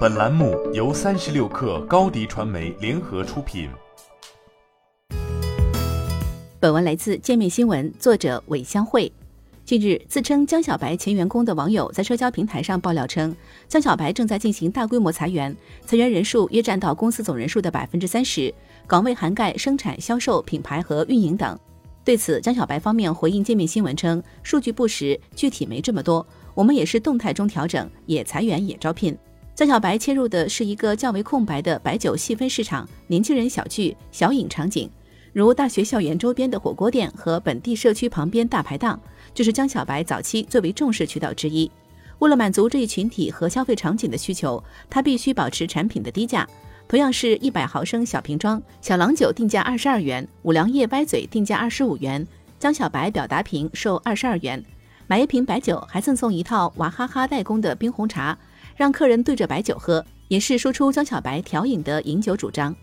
本栏目由三十六氪高低传媒联合出品。本文来自界面新闻，作者韦香慧。近日，自称江小白前员工的网友在社交平台上爆料称，江小白正在进行大规模裁员，裁员人数约占到公司总人数的百分之三十，岗位涵盖生产、销售、品牌和运营等。对此，江小白方面回应界面新闻称，数据不实，具体没这么多。我们也是动态中调整，也裁员也招聘。江小白切入的是一个较为空白的白酒细分市场，年轻人小聚、小饮场景，如大学校园周边的火锅店和本地社区旁边大排档，就是江小白早期最为重视渠道之一。为了满足这一群体和消费场景的需求，他必须保持产品的低价。同样是一百毫升小瓶装，小郎酒定价二十二元，五粮液歪嘴定价二十五元，江小白表达瓶售二十二元。买一瓶白酒还赠送一套娃哈哈代工的冰红茶，让客人对着白酒喝，也是说出江小白调饮的饮酒主张。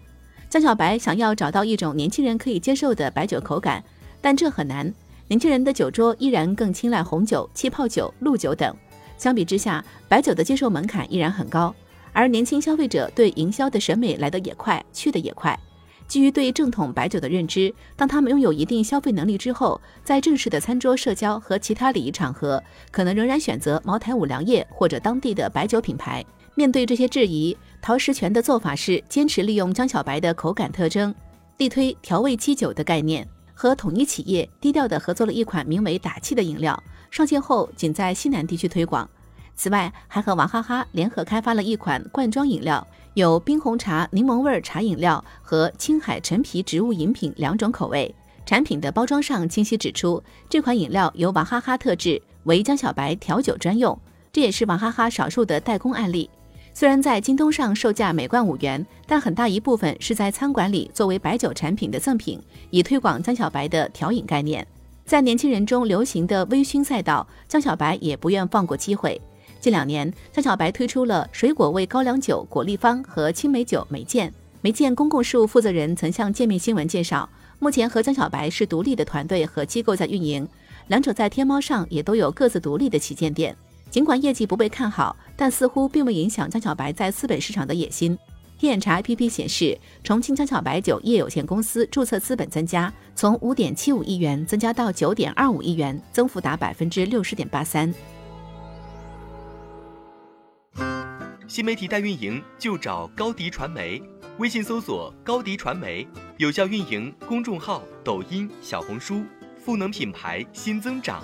江小白想要找到一种年轻人可以接受的白酒口感，但这很难。年轻人的酒桌依然更青睐红酒、气泡酒、露酒等，相比之下，白酒的接受门槛依然很高。而年轻消费者对营销的审美来得也快，去得也快。基于对正统白酒的认知，当他们拥有一定消费能力之后，在正式的餐桌社交和其他礼仪场合，可能仍然选择茅台、五粮液或者当地的白酒品牌。面对这些质疑，陶石泉的做法是坚持利用江小白的口感特征，力推调味基酒的概念，和统一企业低调的合作了一款名为“打气”的饮料，上线后仅在西南地区推广。此外，还和娃哈哈联合开发了一款罐装饮料。有冰红茶、柠檬味茶饮料和青海陈皮植物饮品两种口味。产品的包装上清晰指出，这款饮料由娃哈哈特制，为江小白调酒专用。这也是娃哈哈少数的代工案例。虽然在京东上售价每罐五元，但很大一部分是在餐馆里作为白酒产品的赠品，以推广江小白的调饮概念。在年轻人中流行的微醺赛道，江小白也不愿放过机会。近两年，江小白推出了水果味高粱酒果粒方和青梅酒梅见。梅见公共事务负责人曾向界面新闻介绍，目前和江小白是独立的团队和机构在运营，两者在天猫上也都有各自独立的旗舰店。尽管业绩不被看好，但似乎并未影响江小白在资本市场的野心。天眼查 APP 显示，重庆江小白酒业有限公司注册资本增加，从五点七五亿元增加到九点二五亿元，增幅达百分之六十点八三。新媒体代运营就找高迪传媒，微信搜索高迪传媒，有效运营公众号、抖音、小红书，赋能品牌新增长。